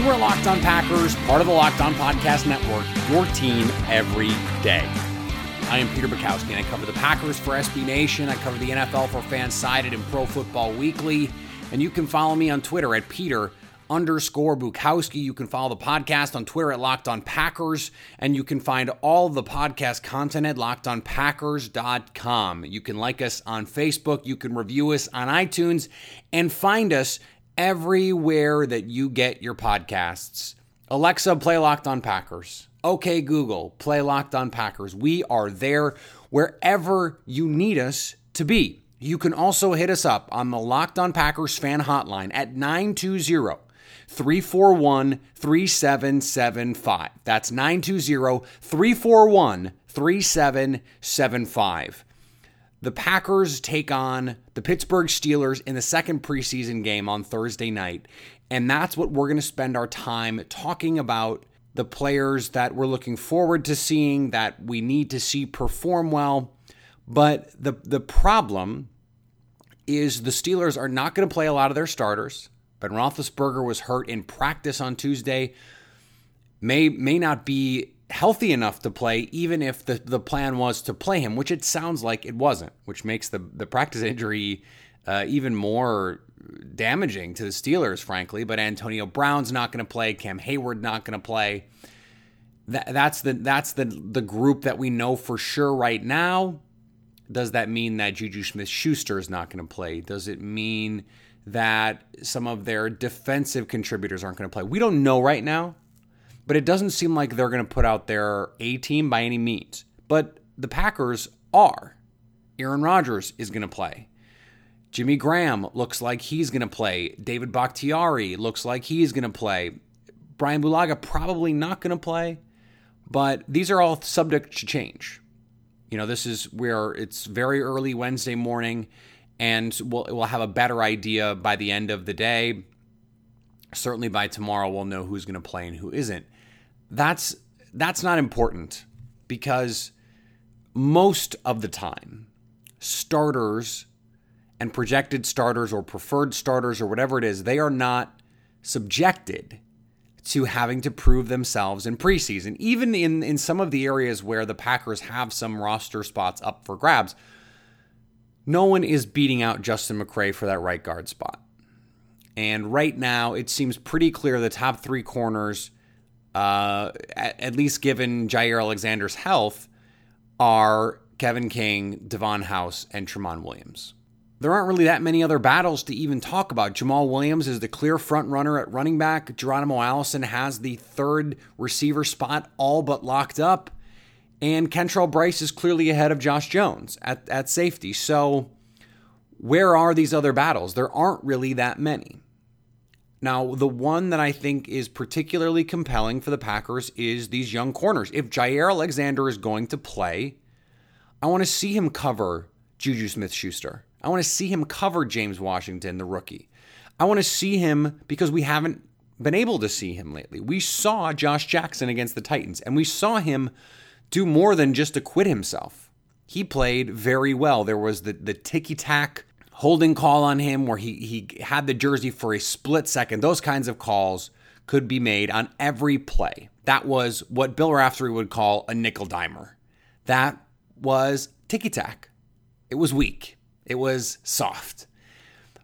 You are Locked On Packers, part of the Locked On Podcast Network, your team every day. I am Peter Bukowski, and I cover the Packers for SB Nation. I cover the NFL for Fansided and Pro Football Weekly. And you can follow me on Twitter at Peter underscore Bukowski. You can follow the podcast on Twitter at Locked On Packers, and you can find all the podcast content at lockedonpackers.com. You can like us on Facebook, you can review us on iTunes, and find us everywhere that you get your podcasts. Alexa, play Locked On Packers. Okay, Google, play Locked On Packers. We are there wherever you need us to be. You can also hit us up on the Locked On Packers fan hotline at 920 341 3775. That's 920 341 3775 the Packers take on the Pittsburgh Steelers in the second preseason game on Thursday night. And that's what we're going to spend our time talking about the players that we're looking forward to seeing, that we need to see perform well. But the, the problem is the Steelers are not going to play a lot of their starters. Ben Roethlisberger was hurt in practice on Tuesday, may, may not be healthy enough to play, even if the, the plan was to play him, which it sounds like it wasn't, which makes the, the practice injury uh, even more damaging to the Steelers, frankly. But Antonio Brown's not going to play, Cam Heyward not going to play. That, that's the that's the the group that we know for sure right now. Does that mean that Juju Smith Schuster is not going to play? Does it mean that some of their defensive contributors aren't going to play? We don't know right now but it doesn't seem like they're going to put out their A team by any means. But the Packers are. Aaron Rodgers is going to play. Jimmy Graham looks like he's going to play. David Bakhtiari looks like he's going to play. Brian Bulaga probably not going to play, but these are all subject to change. You know, this is where it's very early Wednesday morning, and we'll, we'll have a better idea by the end of the day. Certainly by tomorrow, we'll know who's going to play and who isn't that's that's not important because most of the time starters and projected starters or preferred starters or whatever it is they are not subjected to having to prove themselves in preseason. Even in in some of the areas where the Packers have some roster spots up for grabs no one is beating out Justin McCray for that right guard spot. And right now it seems pretty clear the top 3 corners uh, at, at, least given Jaire Alexander's health, are Kevin King, Davon House, and Tramon Williams. There aren't really that many other battles to even talk about. Jamaal Williams is the clear front runner at running back. Geronimo Allison has the third receiver spot all but locked up. And Kentrell Brice is clearly ahead of Josh Jones at, at safety. So, where are these other battles? There aren't really that many. Now, the one that I think is particularly compelling for the Packers is these young corners. If Jaire Alexander is going to play, I want to see him cover Juju Smith Schuster. I want to see him cover James Washington, the rookie. I want to see him because we haven't been able to see him lately. We saw Josh Jackson against the Titans, and we saw him do more than just acquit himself. He played very well. There was the, the ticky tack holding call on him where he, he had the jersey for a split second. Those kinds of calls could be made on every play. That was what Bill Raftery would call a nickel dimer. That was ticky tack. It was weak, it was soft.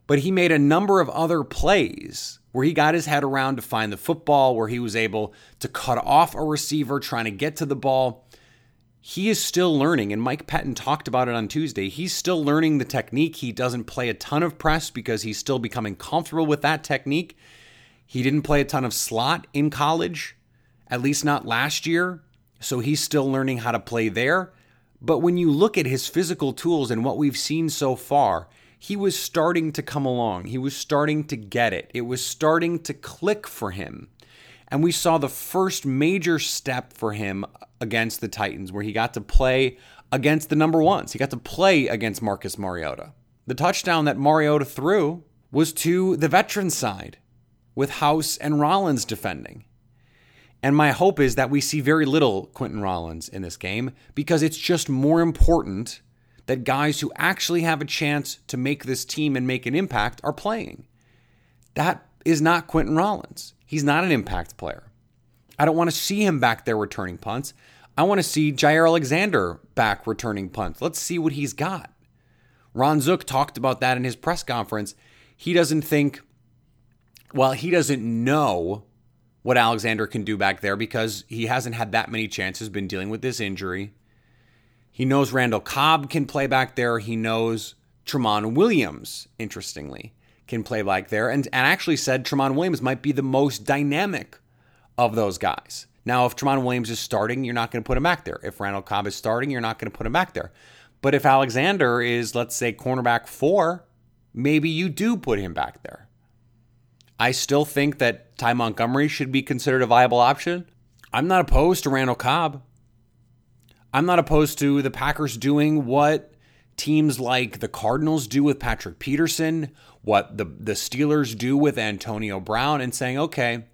But he made a number of other plays where he got his head around to find the football, where he was able to cut off a receiver trying to get to the ball he is still learning, and Mike Pettine talked about it on Tuesday. He's still learning the technique. He doesn't play a ton of press because he's still becoming comfortable with that technique. He didn't play a ton of slot in college, at least not last year. So he's still learning how to play there. But when you look at his physical tools and what we've seen so far, he was starting to come along. He was starting to get it. It was starting to click for him. And we saw the first major step for him against the Titans, where he got to play against the number ones. He got to play against Marcus Mariota. The touchdown that Mariota threw was to the veteran side with House and Rollins defending. And my hope is that we see very little Quinten Rollins in this game because it's just more important that guys who actually have a chance to make this team and make an impact are playing. That is not Quinten Rollins. He's not an impact player. I don't want to see him back there returning punts. I want to see Jaire Alexander back returning punts. Let's see what he's got. Ron Zook talked about that in his press conference. He doesn't think, well, he doesn't know what Alexander can do back there because he hasn't had that many chances, been dealing with this injury. He knows Randall Cobb can play back there. He knows Tramon Williams, interestingly, can play back there. And, and actually said Tramon Williams might be the most dynamic of those guys. Now, if Tramon Williams is starting, you're not going to put him back there. If Randall Cobb is starting, you're not going to put him back there. But if Alexander is, let's say, cornerback four, maybe you do put him back there. I still think that Ty Montgomery should be considered a viable option. I'm not opposed to Randall Cobb. I'm not opposed to the Packers doing what teams like the Cardinals do with Patrick Peterson, what the, the Steelers do with Antonio Brown, and saying, okay,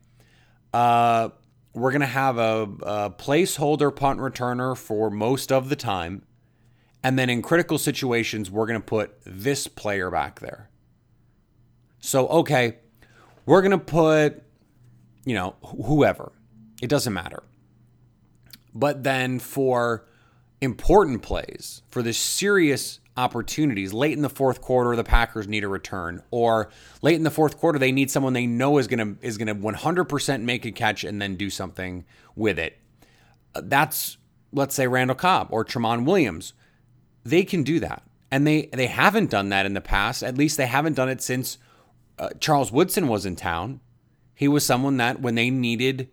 uh, we're going to have a, a placeholder punt returner for most of the time. And then in critical situations, we're going to put this player back there. So, okay, we're going to put, you know, whoever. It doesn't matter. But then for important plays, for the serious opportunities late in the fourth quarter the Packers need a return or late in the fourth quarter they need someone they know is going to is to 100% make a catch and then do something with it. That's let's say Randall Cobb or Tramon Williams. They can do that. And they they haven't done that in the past. At least they haven't done it since uh, Charles Woodson was in town. He was someone that when they needed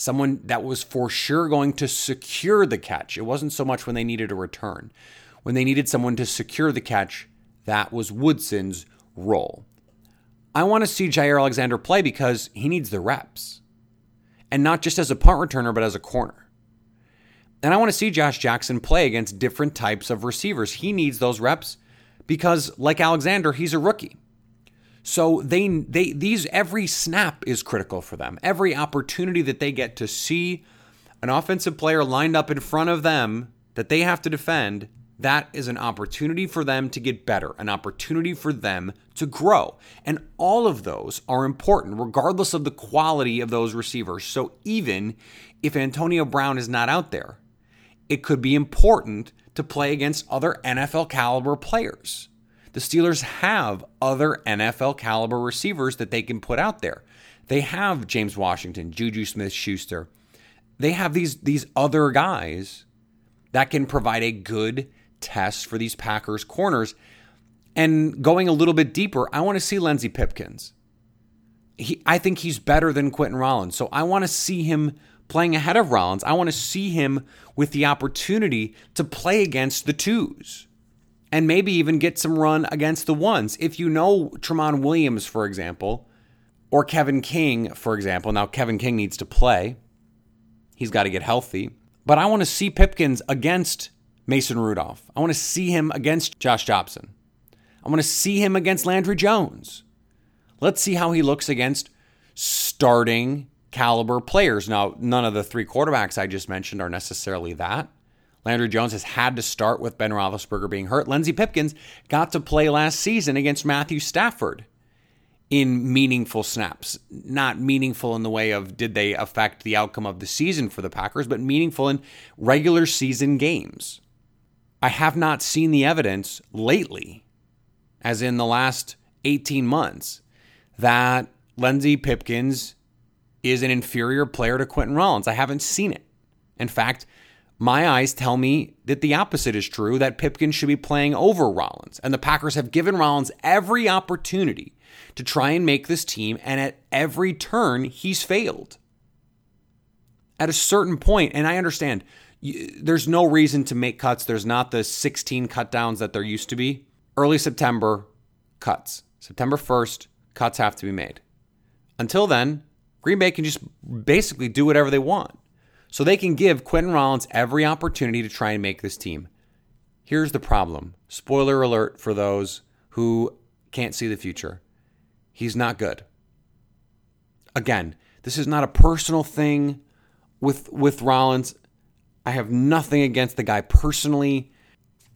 someone that was for sure going to secure the catch. It wasn't so much when they needed a return. When they needed someone to secure the catch, that was Woodson's role. I want to see Jaire Alexander play because he needs the reps. And not just as a punt returner, but as a corner. And I want to see Josh Jackson play against different types of receivers. He needs those reps because, like Alexander, he's a rookie. So they they these every snap is critical for them. Every opportunity that they get to see an offensive player lined up in front of them that they have to defend, that is an opportunity for them to get better, an opportunity for them to grow. And all of those are important regardless of the quality of those receivers. So even if Antonio Brown is not out there, it could be important to play against other NFL caliber players the Steelers have other NFL caliber receivers that they can put out there. They have James Washington, Juju Smith Schuster. They have these these other guys that can provide a good test for these Packers corners. And going a little bit deeper, I want to see Lenzy Pipkins. He, I think he's better than Quinten Rollins. So I want to see him playing ahead of Rollins. I want to see him with the opportunity to play against the twos and maybe even get some run against the ones. If you know Tramon Williams, for example, or Kevin King, for example, now Kevin King needs to play. He's got to get healthy. But I want to see Pipkins against Mason Rudolph. I want to see him against Josh Dobson. I want to see him against Landry Jones. Let's see how he looks against starting caliber players. Now, none of the three quarterbacks I just mentioned are necessarily that. Landry Jones has had to start with Ben Roethlisberger being hurt. Lenzy Pipkins got to play last season against Matthew Stafford in meaningful snaps. Not meaningful in the way of did they affect the outcome of the season for the Packers, but meaningful in regular season games. I have not seen the evidence lately, as in the last 18 months, that Lenzy Pipkins is an inferior player to Quinten Rollins. I haven't seen it. In fact, my eyes tell me that the opposite is true, that Pipkin should be playing over Rollins. And the Packers have given Rollins every opportunity to try and make this team, and at every turn, he's failed. At a certain point, and I understand there's no reason to make cuts. There's not the 16 cut downs that there used to be. Early September, cuts. September 1st, cuts have to be made. Until then, Green Bay can just basically do whatever they want. So they can give Quinten Rollins every opportunity to try and make this team. Here's the problem. Spoiler alert for those who can't see the future. He's not good. Again, this is not a personal thing with with Rollins. I have nothing against the guy personally.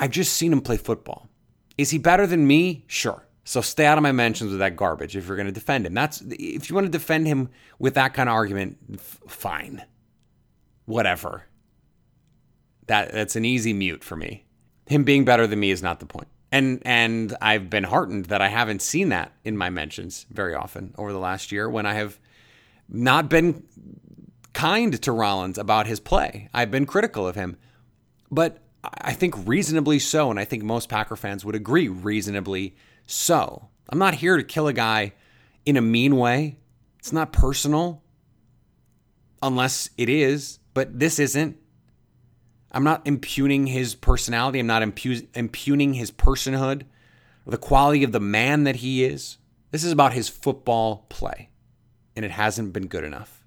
I've just seen him play football. Is he better than me? Sure. So stay out of my mentions with that garbage if you're going to defend him. That's if you want to defend him with that kind of argument, f- fine. Whatever. That that's an easy mute for me. Him being better than me is not the point. And and I've been heartened that I haven't seen that in my mentions very often over the last year when I have not been kind to Rollins about his play. I've been critical of him. But I think reasonably so, and I think most Packer fans would agree reasonably so. I'm not here to kill a guy in a mean way. It's not personal, unless it is, but this isn't. I'm not impugning his personality. I'm not impugning his personhood the quality of the man that he is. This is about his football play, and it hasn't been good enough.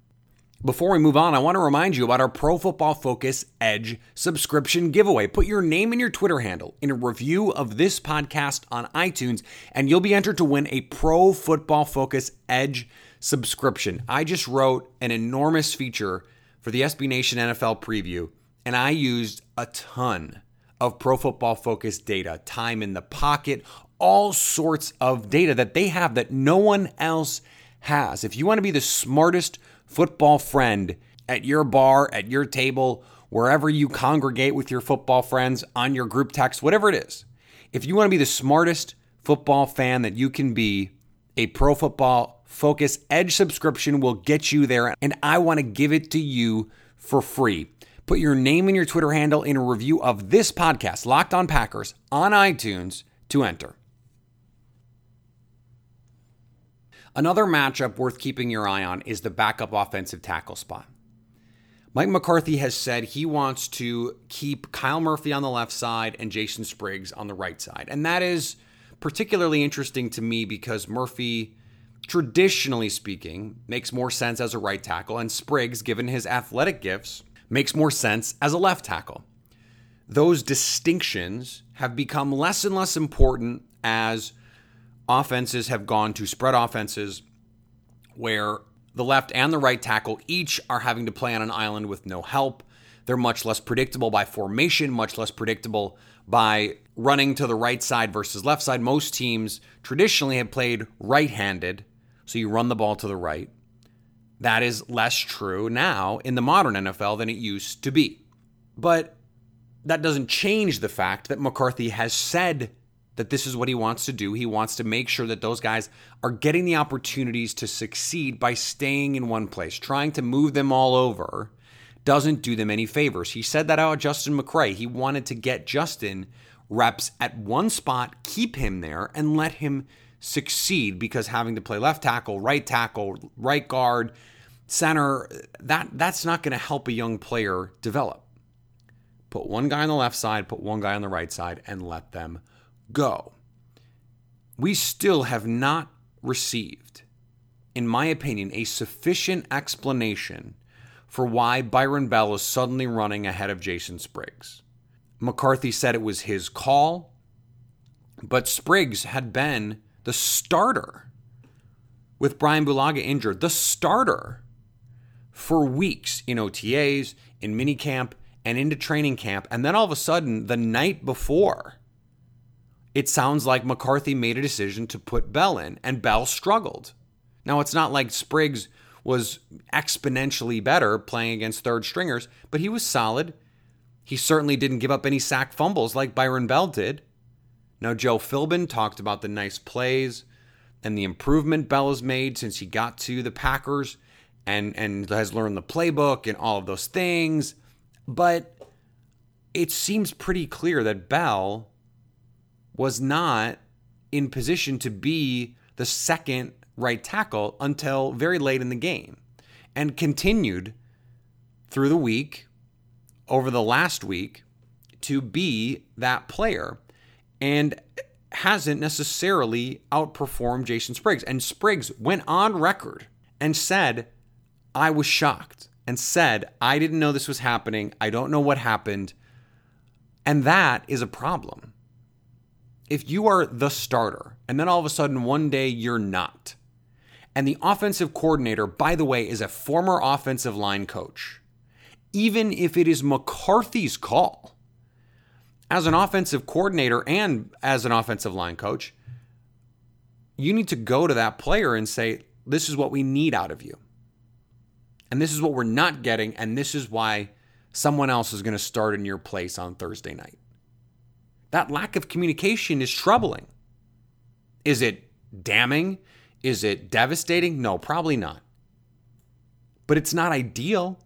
Before we move on, I want to remind you about our Pro Football Focus Edge subscription giveaway. Put your name and your Twitter handle in a review of this podcast on iTunes, and you'll be entered to win a Pro Football Focus Edge subscription. I just wrote an enormous feature for the SB Nation NFL preview, and I used a ton of Pro football focused data, time in the pocket, all sorts of data that they have that no one else has. If you want to be the smartest, football friend at your bar, at your table, wherever you congregate with your football friends, on your group text, whatever it is. If you want to be the smartest football fan that you can be, a Pro Football Focus Edge subscription will get you there, and I want to give it to you for free. Put your name and your Twitter handle in a review of this podcast, Locked On Packers, on iTunes to enter. Another matchup worth keeping your eye on is the backup offensive tackle spot. Mike McCarthy has said he wants to keep Kyle Murphy on the left side and Jason Spriggs on the right side. And that is particularly interesting to me because Murphy, traditionally speaking, makes more sense as a right tackle, and Spriggs, given his athletic gifts, makes more sense as a left tackle. Those distinctions have become less and less important as offenses have gone to spread offenses where the left and the right tackle each are having to play on an island with no help. They're much less predictable by formation, much less predictable by running to the right side versus left side. Most teams traditionally have played right handed, so you run the ball to the right. That is less true now in the modern NFL than it used to be. But that doesn't change the fact that McCarthy has said that this is what he wants to do. He wants to make sure that those guys are getting the opportunities to succeed by staying in one place. Trying to move them all over doesn't do them any favors. He said that out Justin McCray. He wanted to get Justin reps at one spot, keep him there, and let him succeed because having to play left tackle, right tackle, right guard, center, that that's not going to help a young player develop. Put one guy on the left side, put one guy on the right side, and let them go, we still have not received, in my opinion, a sufficient explanation for why Byron Bell is suddenly running ahead of Jason Spriggs. McCarthy said it was his call, but Spriggs had been the starter with Brian Bulaga injured, the starter for weeks in OTAs, in minicamp, and into training camp. And then all of a sudden, the night before, it sounds like McCarthy made a decision to put Bell in, and Bell struggled. Now, it's not like Spriggs was exponentially better playing against third stringers, but he was solid. He certainly didn't give up any sack fumbles like Byron Bell did. Now, Joe Philbin talked about the nice plays and the improvement Bell has made since he got to the Packers and, and has learned the playbook and all of those things. But it seems pretty clear that Bell was not in position to be the second right tackle until very late in the game and continued through the week, over the last week, to be that player and hasn't necessarily outperformed Jason Spriggs. And Spriggs went on record and said I was shocked and said, I didn't know this was happening. I don't know what happened. And that is a problem. If you are the starter and then all of a sudden one day you're not, and the offensive coordinator, by the way, is a former offensive line coach, even if it is McCarthy's call, as an offensive coordinator and as an offensive line coach, you need to go to that player and say, This is what we need out of you. And this is what we're not getting. And this is why someone else is going to start in your place on Thursday night. That lack of communication is troubling. Is it damning? Is it devastating? No, probably not. But it's not ideal.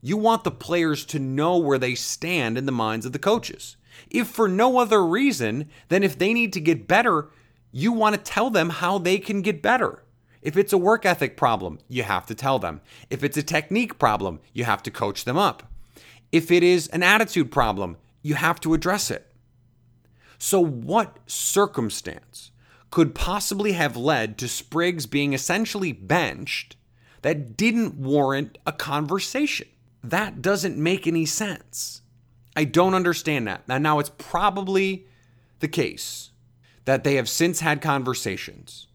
You want the players to know where they stand in the minds of the coaches. If for no other reason than if they need to get better, you want to tell them how they can get better. If it's a work ethic problem, you have to tell them. If it's a technique problem, you have to coach them up. If it is an attitude problem, you have to address it. So, what circumstance could possibly have led to Spriggs being essentially benched that didn't warrant a conversation? That doesn't make any sense. I don't understand that. And now it's probably the case that they have since had conversations.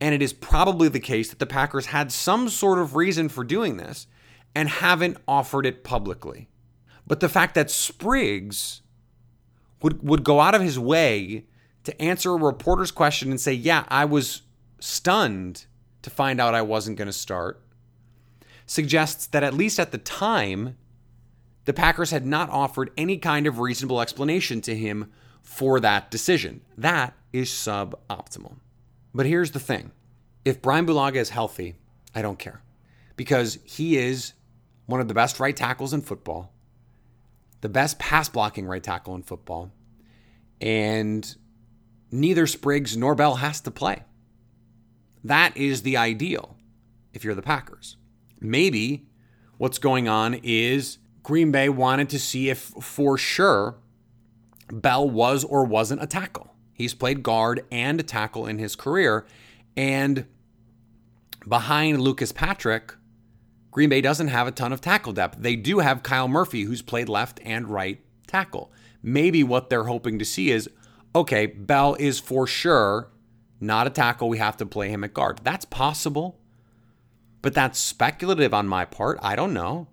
And it is probably the case that the Packers had some sort of reason for doing this and haven't offered it publicly. But the fact that Spriggs would, would go out of his way to answer a reporter's question and say, Yeah, I was stunned to find out I wasn't going to start, suggests that at least at the time, the Packers had not offered any kind of reasonable explanation to him for that decision. That is suboptimal. But here's the thing if Brian Bulaga is healthy, I don't care because he is one of the best right tackles in football, the best pass blocking right tackle in football, and neither Spriggs nor Bell has to play. That is the ideal if you're the Packers. Maybe what's going on is Green Bay wanted to see if for sure Bell was or wasn't a tackle. He's played guard and a tackle in his career. And behind Lucas Patrick, Green Bay doesn't have a ton of tackle depth. They do have Kyle Murphy, who's played left and right tackle. Maybe what they're hoping to see is okay, Bell is for sure not a tackle. We have to play him at guard. That's possible, but that's speculative on my part. I don't know.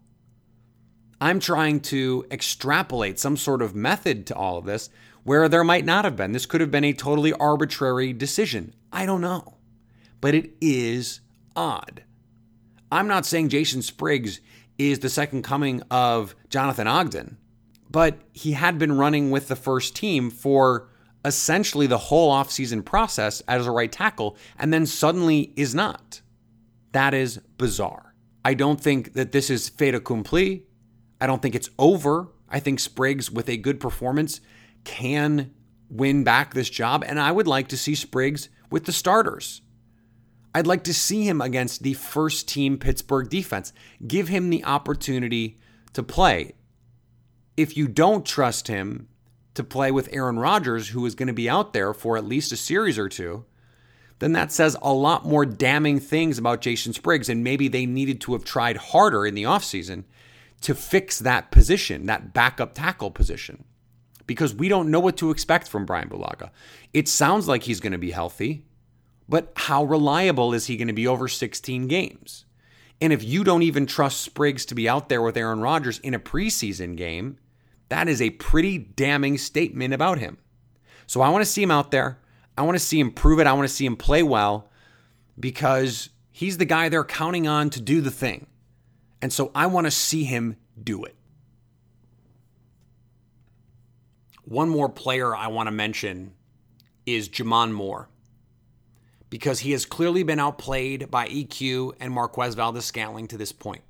I'm trying to extrapolate some sort of method to all of this where there might not have been. This could have been a totally arbitrary decision. I don't know. But it is odd. I'm not saying Jason Spriggs is the second coming of Jonathan Ogden, but he had been running with the first team for essentially the whole offseason process as a right tackle and then suddenly is not. That is bizarre. I don't think that this is fait accompli. I don't think it's over. I think Spriggs, with a good performance, can win back this job. And I would like to see Spriggs with the starters. I'd like to see him against the first team Pittsburgh defense. Give him the opportunity to play. If you don't trust him to play with Aaron Rodgers, who is going to be out there for at least a series or two, then that says a lot more damning things about Jason Spriggs. And maybe they needed to have tried harder in the offseason to fix that position, that backup tackle position, because we don't know what to expect from Brian Bulaga. It sounds like he's going to be healthy, but how reliable is he going to be over 16 games? And if you don't even trust Spriggs to be out there with Aaron Rodgers in a preseason game, that is a pretty damning statement about him. So I want to see him out there. I want to see him prove it. I want to see him play well because he's the guy they're counting on to do the thing. And so I want to see him do it. One more player I want to mention is J'Mon Moore because he has clearly been outplayed by EQ and Marquez Valdes Scantling to this point.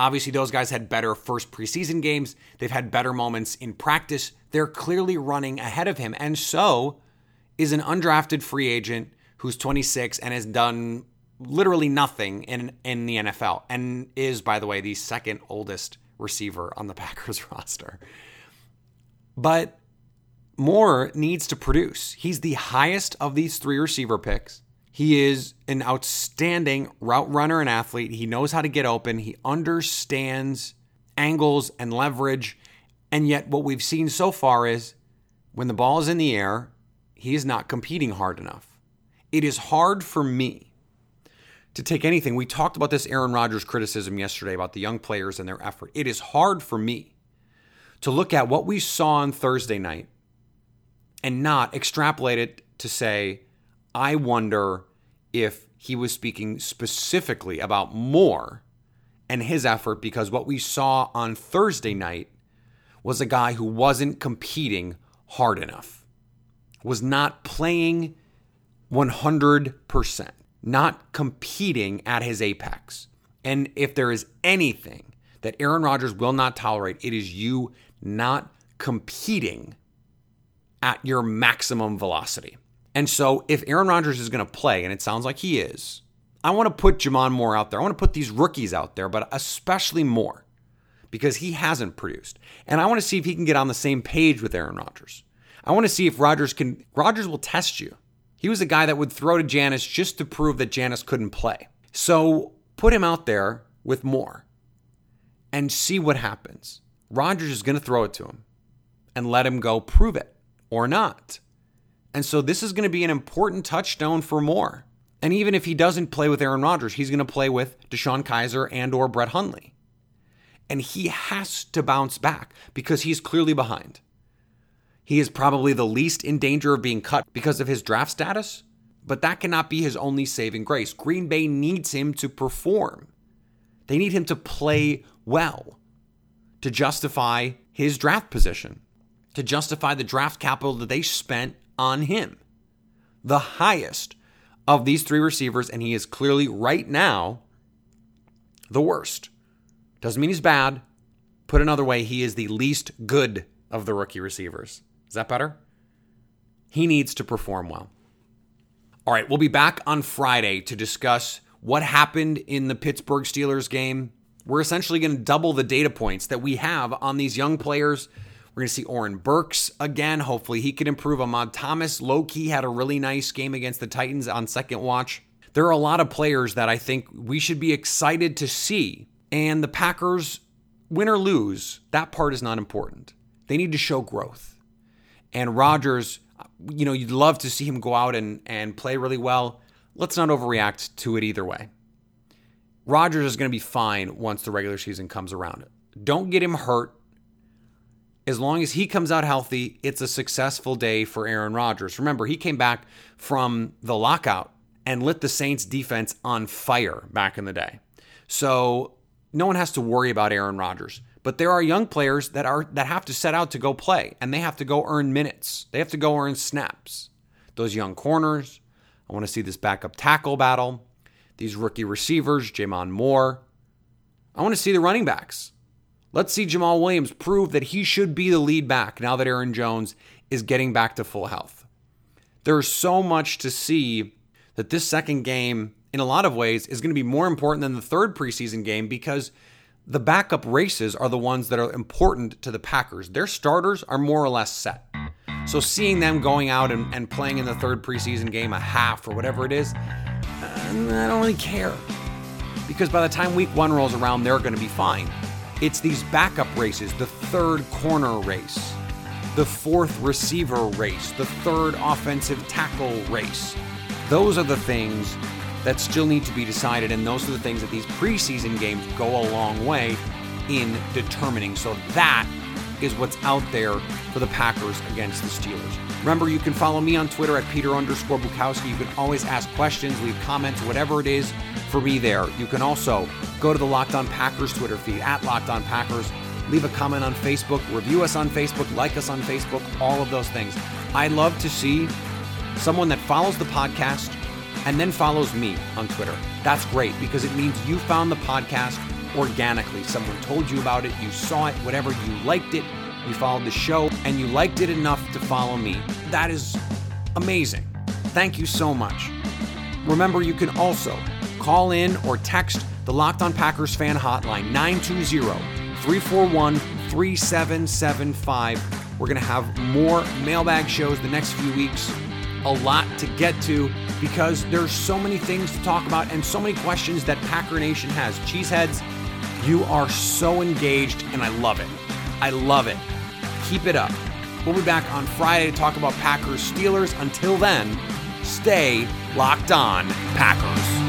Obviously, those guys had better first preseason games. They've had better moments in practice. They're clearly running ahead of him. And so is an undrafted free agent who's 26 and has done literally nothing in in the NFL and is by the way the second oldest receiver on the Packers roster. But Moore needs to produce. He's the highest of these three receiver picks. He is an outstanding route runner and athlete. He knows how to get open. He understands angles and leverage. And yet, what we've seen so far is when the ball is in the air, he is not competing hard enough. It is hard for me to take anything. We talked about this Aaron Rodgers criticism yesterday about the young players and their effort. It is hard for me to look at what we saw on Thursday night and not extrapolate it to say, I wonder if he was speaking specifically about Moore and his effort because what we saw on Thursday night was a guy who wasn't competing hard enough, was not playing 100%, not competing at his apex. And if there is anything that Aaron Rodgers will not tolerate, it is you not competing at your maximum velocity. And so if Aaron Rodgers is going to play, and it sounds like he is, I want to put J'Mon Moore out there. I want to put these rookies out there, but especially Moore because he hasn't produced. And I want to see if he can get on the same page with Aaron Rodgers. I want to see if Rodgers can Rodgers will test you. He was a guy that would throw to Janis just to prove that Janis couldn't play. So put him out there with Moore and see what happens. Rodgers is going to throw it to him and let him go prove it or not. And so this is going to be an important touchstone for Moore. And even if he doesn't play with Aaron Rodgers, he's going to play with DeShone Kizer and or Brett Hundley. And he has to bounce back because he's clearly behind. He is probably the least in danger of being cut because of his draft status, but that cannot be his only saving grace. Green Bay needs him to perform. They need him to play well to justify his draft position, to justify the draft capital that they spent on him. The highest of these three receivers, and he is clearly right now the worst. Doesn't mean he's bad. Put another way, he is the least good of the rookie receivers. Is that better? He needs to perform well. All right, we'll be back on Friday to discuss what happened in the Pittsburgh Steelers game. We're essentially going to double the data points that we have on these young players. We're going to see Oren Burks again. Hopefully, he can improve. Ahmad Thomas, low key, had a really nice game against the Titans on second watch. There are a lot of players that I think we should be excited to see and the Packers, win or lose, that part is not important. They need to show growth. And Rodgers, you know, you'd love to see him go out and, and play really well. Let's not overreact to it either way. Rodgers is going to be fine once the regular season comes around. Don't get him hurt. As long as he comes out healthy, it's a successful day for Aaron Rodgers. Remember, he came back from the lockout and lit the Saints defense on fire back in the day. So no one has to worry about Aaron Rodgers. But there are young players that are that have to set out to go play and they have to go earn minutes. They have to go earn snaps. Those young corners. I want to see this backup tackle battle. These rookie receivers, J'Mon Moore. I want to see the running backs. Let's see Jamaal Williams prove that he should be the lead back now that Aaron Jones is getting back to full health. There's so much to see that this second game in a lot of ways, is going to be more important than the third preseason game because the backup races are the ones that are important to the Packers. Their starters are more or less set. So seeing them going out and, and playing in the third preseason game, a half or whatever it is, I don't really care. Because by the time week one rolls around, they're going to be fine. It's these backup races, the third corner race, the fourth receiver race, the third offensive tackle race. Those are the things that still need to be decided. And those are the things that these preseason games go a long way in determining. So that is what's out there for the Packers against the Steelers. Remember, you can follow me on Twitter at Peter underscore Bukowski. You can always ask questions, leave comments, whatever it is for me there. You can also go to the Locked On Packers Twitter feed at Locked On Packers. Leave a comment on Facebook, review us on Facebook, like us on Facebook, all of those things. I love to see someone that follows the podcast and then follows me on Twitter. That's great because it means you found the podcast organically. Someone told you about it, you saw it, whatever, you liked it, you followed the show, and you liked it enough to follow me. That is amazing. Thank you so much. Remember, you can also call in or text the Locked On Packers fan hotline 920 341 3775. We're going to have more mailbag shows the next few weeks a lot to get to because there's so many things to talk about and so many questions that Packer Nation has. Cheeseheads, you are so engaged and I love it. I love it. Keep it up. We'll be back on Friday to talk about Packers Steelers. Until then, stay locked on Packers.